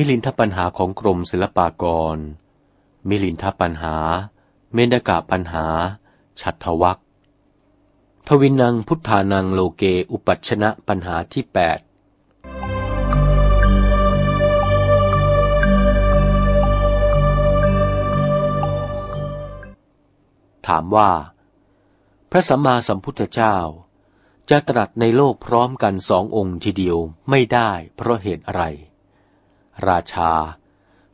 มิลินทปัญหาของกรมศิลปากร มิลินทปัญหา เมนกะปัญหา ฉัตทวักทวินังพุทธานังโลเกอุปัชนะปัญหาที่แปดถามว่า พระสัมมาสัมพุทธเจ้า จะตรัสในโลกพร้อมกันสององค์ทีเดียวไม่ได้เพราะเหตุอะไร ราชา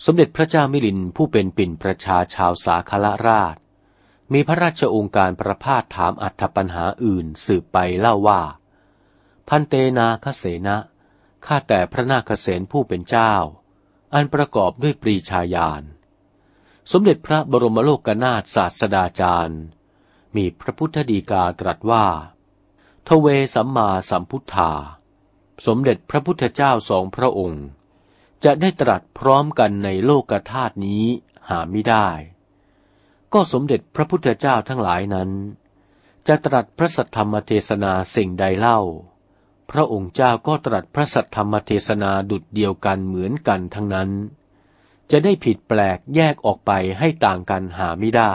สมเด็จพระเจ้ามิลินผู้เป็นปิ่นประชาชาวสาคละราช มีพระราชองค์การประพาสถามอัธปัญหาอื่นสืบไปเล่าว่า พันเตนาคเสนะข้าแต่พระนาคเสนผู้เป็นเจ้า อันประกอบด้วยปรีชาญาณ สมเด็จพระบรมโลกนาถศาสดาจารย์ มีพระพุทธดีกาตรัสว่า ทเวสัมมาสัมพุทธา สมเด็จพระพุทธเจ้าสองพระองค์ จะได้ตรัสพร้อมกันในโลกธาตุนี้หาไม่ได้ ก็สมเด็จพระพุทธเจ้าทั้งหลายนั้น จะตรัสพระสัทธรรมเทศนาสิ่งใดเล่า พระองค์เจ้าก็ตรัสพระสัทธรรมเทศนาดุดเดียวกันเหมือนกันทั้งนั้น จะได้ผิดแปลกแยกออกไปให้ต่างกันหาไม่ได้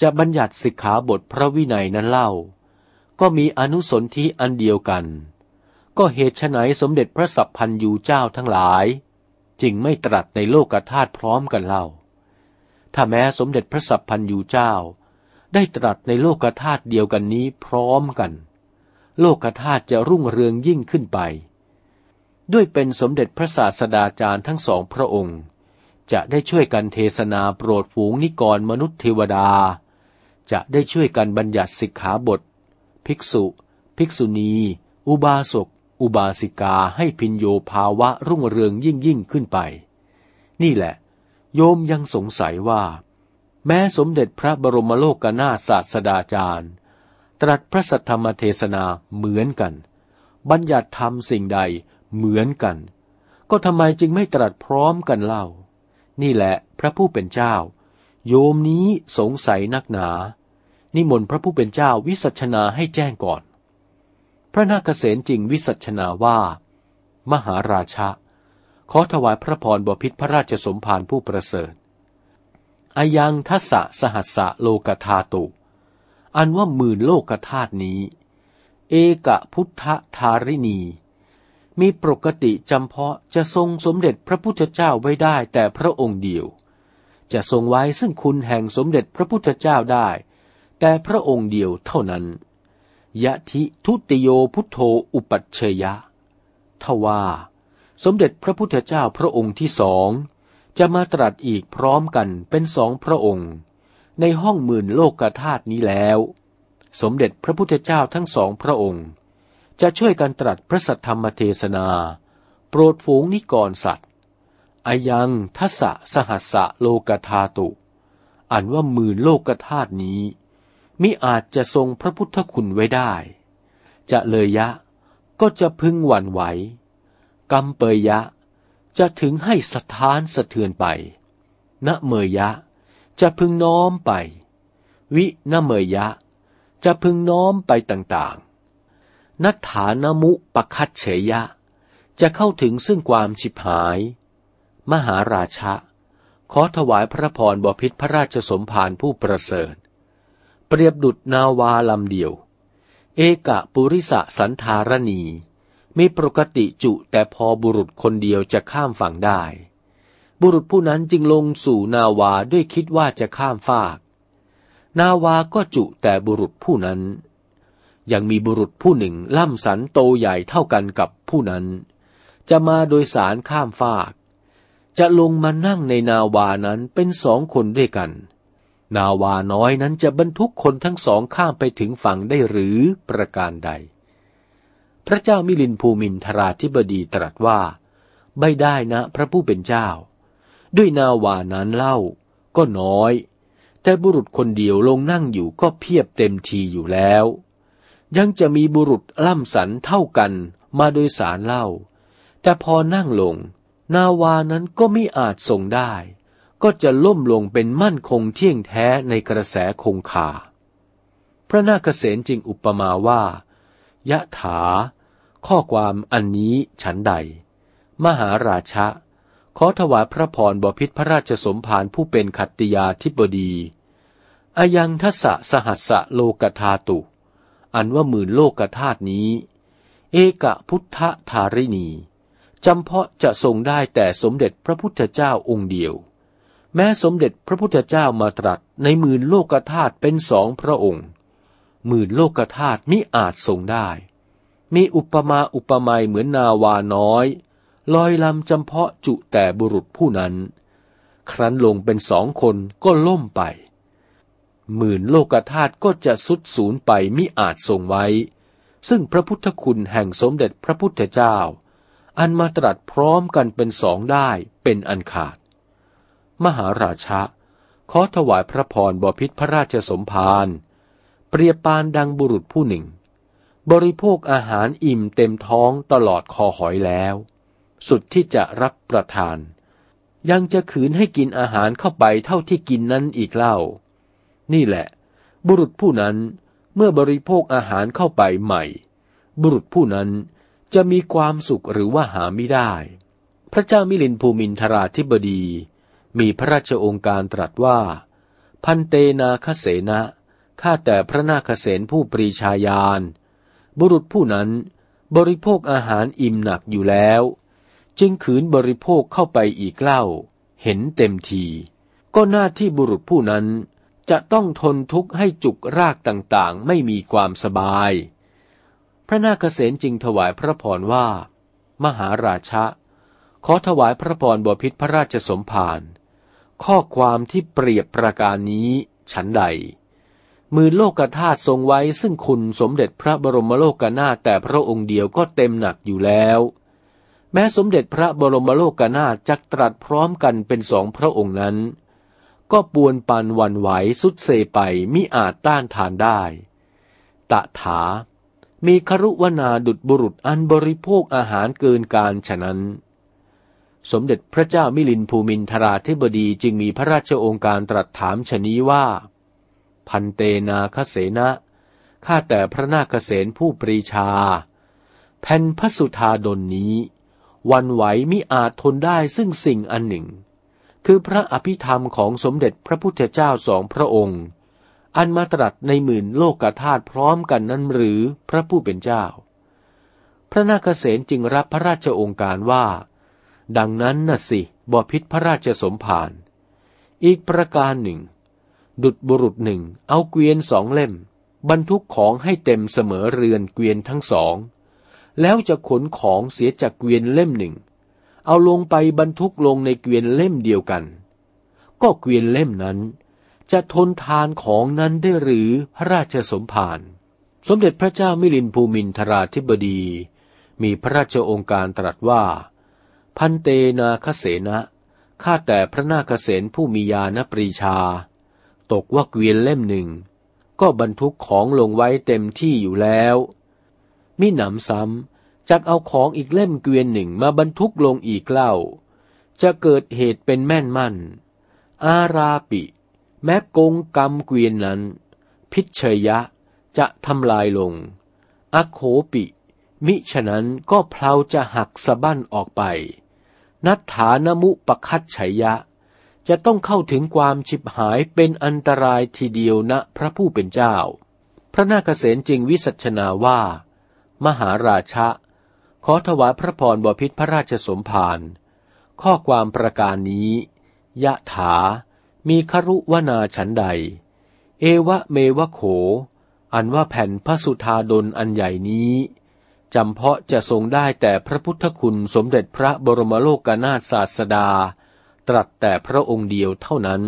จะบัญญัติสิกขาบทพระวินัยนั้นเล่า ก็มีอนุสนธิอันเดียวกัน ก็เหตุไฉนสมเด็จพระสัพพันยูเจ้าทั้งหลาย จึงไม่ตรัสในโลกธาตุพร้อมกันเล่า ถ้าแม้สมเด็จพระสัพพันยูเจ้า ได้ตรัสในโลกธาตุเดียวกันนี้พร้อมกัน โลกธาตุจะรุ่งเรืองยิ่งขึ้นไป ด้วยเป็นสมเด็จพระศาสดาจารย์ทั้งสองพระองค์ จะได้ช่วยกันเทศนาโปรดฝูงนิกรมนุษย์เทวดา จะได้ช่วยกันบัญญัติสิกขาบท ภิกษุ ภิกษุณี อุบาสก อุบาสิกาให้พินโยภาวะรุ่งเรืองยิ่งยิ่งขึ้นไป นี่แหละ โยมยังสงสัยว่า แม้สมเด็จพระบรมโลกนาศาสดาจารย์ ตรัสพระสัทธรรมเทศนาเหมือนกัน บัญญัติธรรมสิ่งใดเหมือนกัน ก็ทำไมจึงไม่ตรัสพร้อมกันเล่า นี่แหละพระผู้เป็นเจ้า โยมนี้สงสัยนักหนา นิมนต์พระผู้เป็นเจ้าวิสัชนาให้แจ้งก่อน พระนาคเษนจริงวิสัชนาว่า มหาราชะ ขอถวายพระพรบพิษพระราชสมภารผู้ประเสริฐอายังทัสสหัสสะโลกธาตุ อันว่าหมื่นโลกธาตุนี้ เอกพุทธธาริณี มีปกติจำเพาะจะทรงสมเด็จพระพุทธเจ้าไว้ได้แต่พระองค์เดียว จะทรงไว้ซึ่งคุณแห่งสมเด็จพระพุทธเจ้าได้ แต่พระองค์เดียวเท่านั้น ยะทิทุติโยพุทโธอุปัชเชยะ ทว่า สมเด็จพระพุทธเจ้าพระองค์ที่สอง จะมาตรัสอีกพร้อมกันเป็นสองพระองค์ ในห้องหมื่นโลกธาตุนี้แล้ว สมเด็จพระพุทธเจ้าทั้งสองพระองค์ จะช่วยกันตรัสพระสัทธรรมเทศนา โปรดฝูงนิกรสัตว์อายังทัสสะสหัสสะโลกธาตุ อันว่าหมื่นโลกธาตุนี้ มิอาจจะทรงพระพุทธคุณไว้ได้ จะเลยยะก็จะพึงหวั่นไหวกำเปยยะจะถึงให้สถานสะเทือนไป ณเมยยะจะพึงน้อมไป วิณเมยยะจะพึงน้อมไปต่างๆ นัฐานมุปคัตเฉยะ จะเข้าถึงซึ่งความฉิบหาย มหาราชะ ขอถวายพระพรบพิษพระราชสมภารผู้ประเสริฐ เปรียบดุดนาวาลำเดียว เอกะปุริสะสันธารณี มีปกติจุแต่พอบุรุษคนเดียวจะข้ามฝั่งได้ บุรุษผู้นั้นจึงลงสู่นาวาด้วยคิดว่าจะข้ามฟาก นาวาก็จุแต่บุรุษผู้นั้น ยังมีบุรุษผู้หนึ่งล่ำสันโตใหญ่เท่ากันกับผู้นั้น จะมาโดยสารข้ามฟาก จะลงมานั่งในนาวานั้นเป็นสองคนด้วยกัน นาวาน้อยนั้นจะบรรทุกคนทั้งสองข้ามไปถึงฝั่งได้หรือประการใด พระเจ้ามิลินภูมินทราธิบดีตรัสว่า ไม่ได้นะพระผู้เป็นเจ้า ด้วยนาวานั้นเล่า ก็น้อย แต่บุรุษคนเดียวลงนั่งอยู่ก็เพียบเต็มทีอยู่แล้ว ยังจะมีบุรุษล่ำสันเท่ากันมาโดยสารเล่า แต่พอนั่งลง นาวานั้นก็ไม่อาจส่งได้ ก็จะล่มลงเป็นมั่นคงเที่ยงแท้ในกระแสคงคา พระนาคเษนจึงอุปมาว่ายะถา ข้อความอันนี้ฉันใด มหาราชะ ขอถวายพระพรบพิษพระราชสมภารผู้เป็นขัตติยาธิบดีอายังทัสสหัสสะโลกธาตุ อันว่าหมื่นโลกธาตุนี้ เอกพุทธธารินีจำเพาะจะทรงได้แต่สมเด็จพระพุทธเจ้าองค์เดียว แม้สมเด็จพระพุทธเจ้ามาตรัสในหมื่นโลกธาตุเป็นสองพระองค์ หมื่นโลกธาตุมิอาจทรงได้ มีอุปมาอุปไมยเหมือนนาวาน้อย ลอยลำจำเพาะจุแต่บุรุษผู้นั้น ครั้นลงเป็นสองคนก็ล่มไป หมื่นโลกธาตุก็จะสุดสูญไปมิอาจทรงไว้ ซึ่งพระพุทธคุณแห่งสมเด็จพระพุทธเจ้า อันมาตรัสพร้อมกันเป็นสองได้เป็นอันขาด มหาราชะ ขอถวายพระพรบพิษพระราชสมภารเปรียบปานดังบุรุษผู้หนึ่ง บริโภคอาหารอิ่มเต็มท้องตลอดคอหอยแล้ว สุดที่จะรับประทาน ยังจะขืนให้กินอาหารเข้าไปเท่าที่กินนั้นอีกเล่า นี่แหละ บุรุษผู้นั้นเมื่อบริโภคอาหารเข้าไปใหม่ บุรุษผู้นั้นจะมีความสุขหรือว่าหาไม่ได้ พระเจ้ามิลินภูมินทราธิบดี มีพระราชองค์การตรัสว่า พันเตนาคเสนะข้าแต่พระนาคเษนผู้ปรีชาญาณบุรุษผู้นั้นบริโภคอาหารอิ่มหนักอยู่แล้ว จึงขืนบริโภคเข้าไปอีกเล่า เห็นเต็มที ก็หน้าที่บุรุษผู้นั้นจะต้องทนทุกข์ให้จุกรากต่างๆ ไม่มีความสบาย พระนาคเษนจึงถวายพระพรว่า มหาราชะ ขอถวายพระพรบพิษพระราชสมภาร ข้อความที่เปรียบประการนี้ฉันใด มือโลกธาตุทรงไว้ซึ่งคุณสมเด็จพระบรมโลกนาถแต่พระองค์เดียวก็เต็มหนักอยู่แล้ว แม้สมเด็จพระบรมโลกนาถจักตรัสพร้อมกันเป็นสองพระองค์นั้น ก็ปวนปันวันไหวสุดเซไปมิอาจต้านทานได้ ตะถา มีครุวนาดุดบุรุษอันบริโภคอาหารเกินการฉะนั้น สมเด็จพระเจ้ามิลินภูมินทราธิบดีจึงมีพระราชโองการตรัสถามชนี้ว่า พันเตนาคเสนะข้าแต่พระนาคเสนผู้ปรีชา แผ่นพระสุธาดลนนี้ วันไหวมิอาจทนได้ซึ่งสิ่งอันหนึ่ง คือพระอภิธรรมของสมเด็จพระพุทธเจ้าสองพระองค์ อันมาตรัสในหมื่นโลกธาตุพร้อมกันนั้นหรือพระผู้เป็นเจ้า พระนาคเษนจึงรับพระราชองค์การว่า ดังนั้นน่ะสิบพิษพระราชสมภารอีกประการหนึ่ง ดุดบุรุษหนึ่งเอาเกวียนสองเล่ม บรรทุกของให้เต็มเสมอเรือนเกวียนทั้งสอง แล้วจะขนของเสียจากเกวียนเล่มหนึ่ง เอาลงไปบรรทุกลงในเกวียนเล่มเดียวกัน ก็เกวียนเล่มนั้น จะทนทานของนั้นได้หรือพระราชสมภารสมเด็จพระเจ้ามิลินภูมินทราธิบดี มีพระราชองค์การตรัสว่า พันเตนาคเสนะข้าแต่พระนาคเสนผู้มียานปรีชา ตกว่าเกวียนเล่มหนึ่ง ก็บรรทุกของลงไว้เต็มที่อยู่แล้วมิหนำซ้ำจักเอาของอีกเล่มเกวียนหนึ่งมาบรรทุกลงอีกเล่า จะเกิดเหตุเป็นแม่นมั่น อาราปิ แม้กงกรรมเกวียนนั้น พิชยะจะทำลายลง อโคปิ มิฉะนั้นก็เพลาจะหักสะบั้นออกไป นัฐานมุปคัตชัยยะ จะต้องเข้าถึงความฉิบหายเป็นอันตรายทีเดียวนะพระผู้เป็นเจ้า พระนาคเษนจึงวิสัชนาว่า มหาราชะ ขอถวายพระพรบพิษพระราชสมภารข้อความประการนี้ ยะถา มีครุวนาฉันใด เอวะเมวะโข อันว่าแผ่นพระสุธาดลอันใหญ่นี้ จำเพาะจะทรงได้แต่พระพุทธคุณสมเด็จพระบรมโลกนาถศาสดา ตรัสแต่พระองค์เดียวเท่านั้น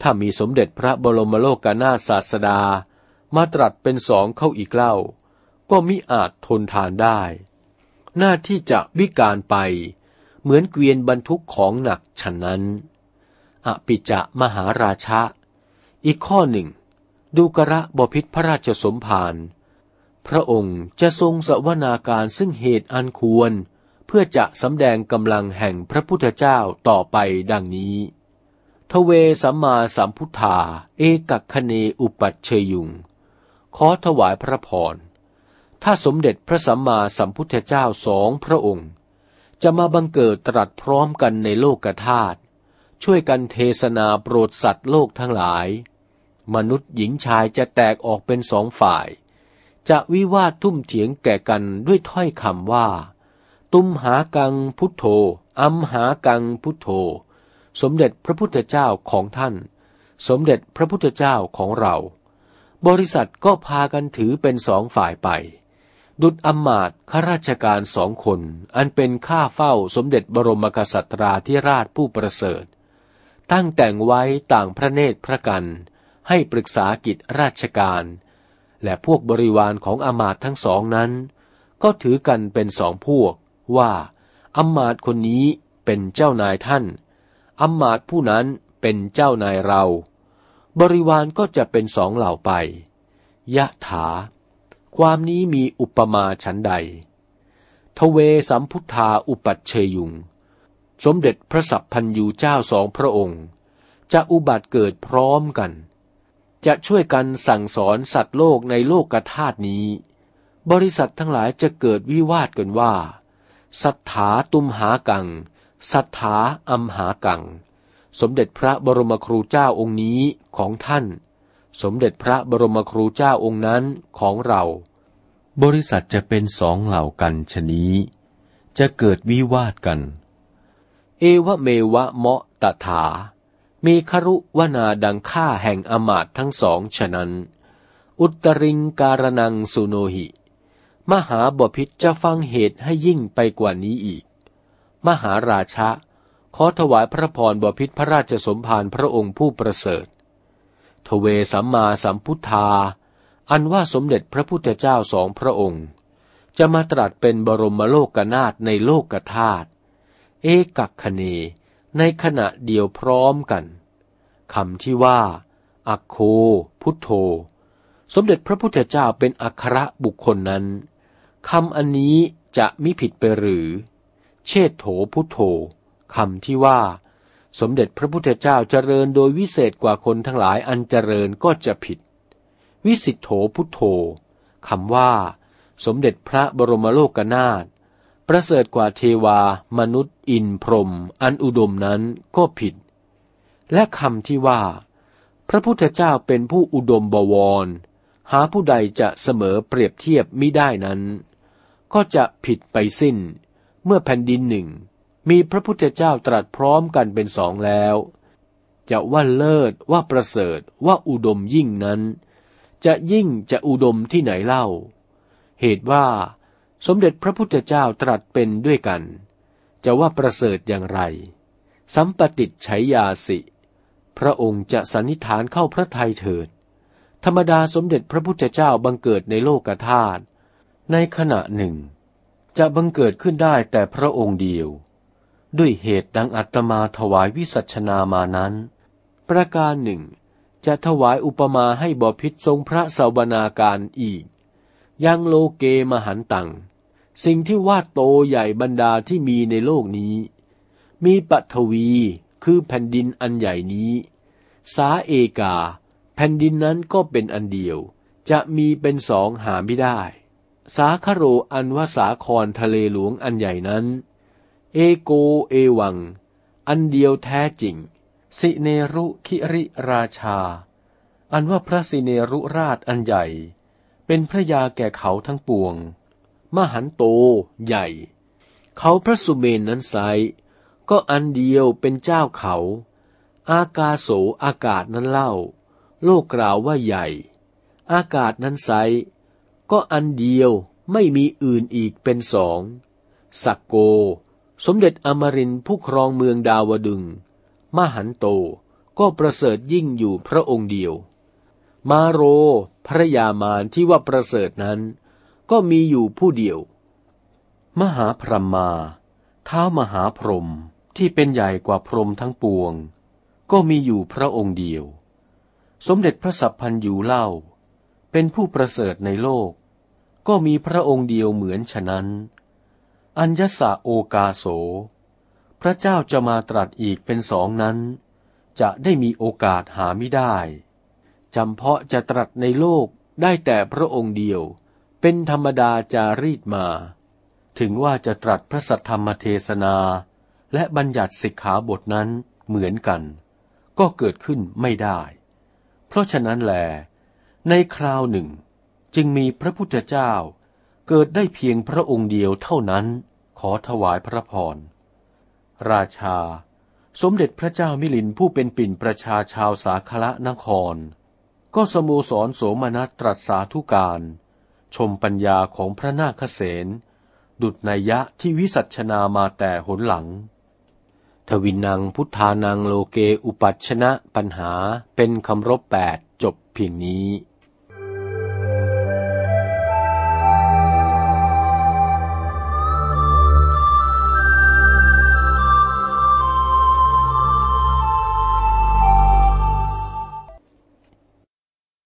ถ้ามีสมเด็จพระบรมโลกานาศาสดา มาตรัสเป็นสองเข้าอีกเล่า ก็มิอาจทนทานได้ หน้าที่จะวิการไป เหมือนเกวียนบรรทุกของหนักฉะนั้นอปิจะมหาราชะ อีกข้อหนึ่งดูกระบพิษพระราชสมภาร พระองค์จะทรงสวนาการซึ่งเหตุอันควร เพื่อจะสำแดงกำลังแห่งพระพุทธเจ้าต่อไปดังนี้ ทเวสัมมาสัมพุทธา เอกัคเนอุปัชเชยุง ขอถวายพระพร ถ้าสมเด็จพระสัมมาสัมพุทธเจ้าสองพระองค์ จะมาบังเกิดตรัสพร้อมกันในโลกธาตุ ช่วยกันเทศนาโปรดสัตว์โลกทั้งหลาย มนุษย์หญิงชายจะแตกออกเป็นสองฝ่าย จะวิวาททุ่มเถียงแก่กันด้วยถ้อยคำว่า ตุมหากังพุทโธอัมหากังพุทโธ สมเด็จพระพุทธเจ้าของท่าน สมเด็จพระพุทธเจ้าของเรา บริษัทก็พากันถือเป็นสองฝ่ายไป ดุจอมาตข้าราชการสองคน อันเป็นข้าเฝ้าสมเด็จบรมกษัตราธิราชผู้ประเสริฐ ตั้งแต่งไว้ต่างพระเนตรพระกัน ให้ปรึกษากิจราชการ และพวกบริวารของอมาตทั้งสองนั้น ก็ถือกันเป็นสองพวกว่าอมาตคนนี้เป็นเจ้านายท่านอมาตผู้นั้นเป็นเจ้านายเรา บริวารก็จะเป็นสองเหล่าไปยะถา ความนี้มีอุปมาฉันใด ทเวสัมพุทธาอุปัชเชยุง สมเด็จพระสัพพันยูเจ้าสองพระองค์ จะอุบัติเกิดพร้อมกัน จะช่วยกันสั่งสอนสัตว์โลกในโลกกธาตุนี้ บริษัททั้งหลายจะเกิดวิวาทกันว่า สัทธาตุมหากัง สัทธาอัมหากัง สมเด็จพระบรมครูเจ้าองค์นี้ของท่าน สมเด็จพระบรมครูเจ้าองค์นั้นของเรา บริษัทจะเป็นสองเหล่ากันชนี้ จะเกิดวิวาทกัน เอวะเมวะเมาะตถา มีครุวนาดังฆ่าแห่งอมาตทั้งสองฉะนั้น อุตริงการนังสุโนหิ มหาบพิษจะฟังเหตุให้ยิ่งไปกว่านี้อีก มหาราชะ ขอถวายพระพรบพิษพระราชสมภารพระองค์ผู้ประเสริฐ ทเวสัมมาสัมพุทธา อันว่าสมเด็จพระพุทธเจ้าสองพระองค์ จะมาตรัสเป็นบรมโลกนาถในโลกธาตุ เอกักคเน ในขณะเดียวพร้อมกันคำที่ว่า อักโค พุทโธ สมเด็จพระพุทธเจ้าเป็นอัครบุคคลนั้นคำอันนี้จะมิผิดไปหรือ เชษโถพุทโธคำที่ว่า สมเด็จพระพุทธเจ้าเจริญโดยวิเศษกว่าคนทั้งหลายอันเจริญก็จะผิด วิสิทโถพุทโธคำว่า สมเด็จพระบรมโลกนาถ ประเสริฐกว่าเทวามนุษย์อินพรมอันอุดมนั้นก็ผิด และคำที่ว่า พระพุทธเจ้าเป็นผู้อุดมบวร หาผู้ใดจะเสมอเปรียบเทียบมิได้นั้น ก็จะผิดไปสิ้น เมื่อแผ่นดินหนึ่ง มีพระพุทธเจ้าตรัสพร้อมกันเป็นสองแล้ว จะว่าเลิศว่าประเสริฐว่าอุดมยิ่งนั้น จะยิ่งจะอุดมที่ไหนเล่า เหตุว่า สมเด็จพระพุทธเจ้าตรัสเป็นด้วยกัน จะว่าประเสริฐอย่างไร สัมปติชัยยาสิ พระองค์จะสันนิษฐานเข้าพระทัยเถิด ธรรมดาสมเด็จพระพุทธเจ้าบังเกิดในโลกธาตุในขณะหนึ่ง จะบังเกิดขึ้นได้แต่พระองค์เดียว ด้วยเหตุดังอัตมาถวายวิสัชนามานั้น ประการหนึ่ง จะถวายอุปมาให้บอพิษทรงพระสาวนาการอีก ยังโลเกมหันตัง สิ่งที่วาดโตใหญ่บรรดาที่มีในโลกนี้ มีปฐวีคือแผ่นดินอันใหญ่นี้ สาเอกา แผ่นดินนั้นก็เป็นอันเดียว จะมีเป็นสองหาไม่ได้ สาคโรอันว่าสาครทะเลหลวงอันใหญ่นั้น เอโกเอวัง อันเดียวแท้จริง สิเนรุคิริราชา อันว่าพระสิเนรุราชอันใหญ่ เป็นพระยาแก่เขาทั้งปวง มหันโตใหญ่ เขาพระสุเมนนั้นไซก็อันเดียวเป็นเจ้าเขา อากาโสอากาศนั้นเล่า โลกกล่าวว่าใหญ่ อากาศนั้นไซก็อันเดียวไม่มีอื่นอีกเป็นสองสักโก สมเด็จอมรินผู้ครองเมืองดาวดึง มหันโตก็ประเสริฐยิ่งอยู่พระองค์เดียว มาโรพระยามารที่ว่าประเสริฐนั้น ก็มีอยู่ผู้เดียว มหาพรหมาเท้ามหาพรหมที่เป็นใหญ่กว่าพรหมทั้งปวง ก็มีอยู่พระองค์เดียว สมเด็จพระสัพพันยูเล่า เป็นผู้ประเสริฐในโลก ก็มีพระองค์เดียวเหมือนฉะนั้น อัญญสาโอกาโส พระเจ้าจะมาตรัสอีกเป็นสองนั้น จะได้มีโอกาสหาไม่ได้จำเพาะจะตรัสในโลกได้แต่พระองค์เดียว เป็นธรรมดาจารีตมา ถึงว่าจะตรัสพระสัทธรรมเทศนา และบัญญัติสิกขาบทนั้นเหมือนกัน ก็เกิดขึ้นไม่ได้ เพราะฉะนั้นแลในคราวหนึ่ง จึงมีพระพุทธเจ้า เกิดได้เพียงพระองค์เดียวเท่านั้น ขอถวายพระพร ราชา สมเด็จพระเจ้ามิลินผู้เป็นปิ่นประชาชาวสาคละนคร ก็สโมสรโสมนัสตรัสสาธุการ ชมปัญญาของพระนาคเษนดุดนัยยะที่วิสัชนามาแต่หนหลัง ทวินังพุทธานังโลเกอุปัชนะปัญหาเป็นคำรบแปดจบเพียงนี้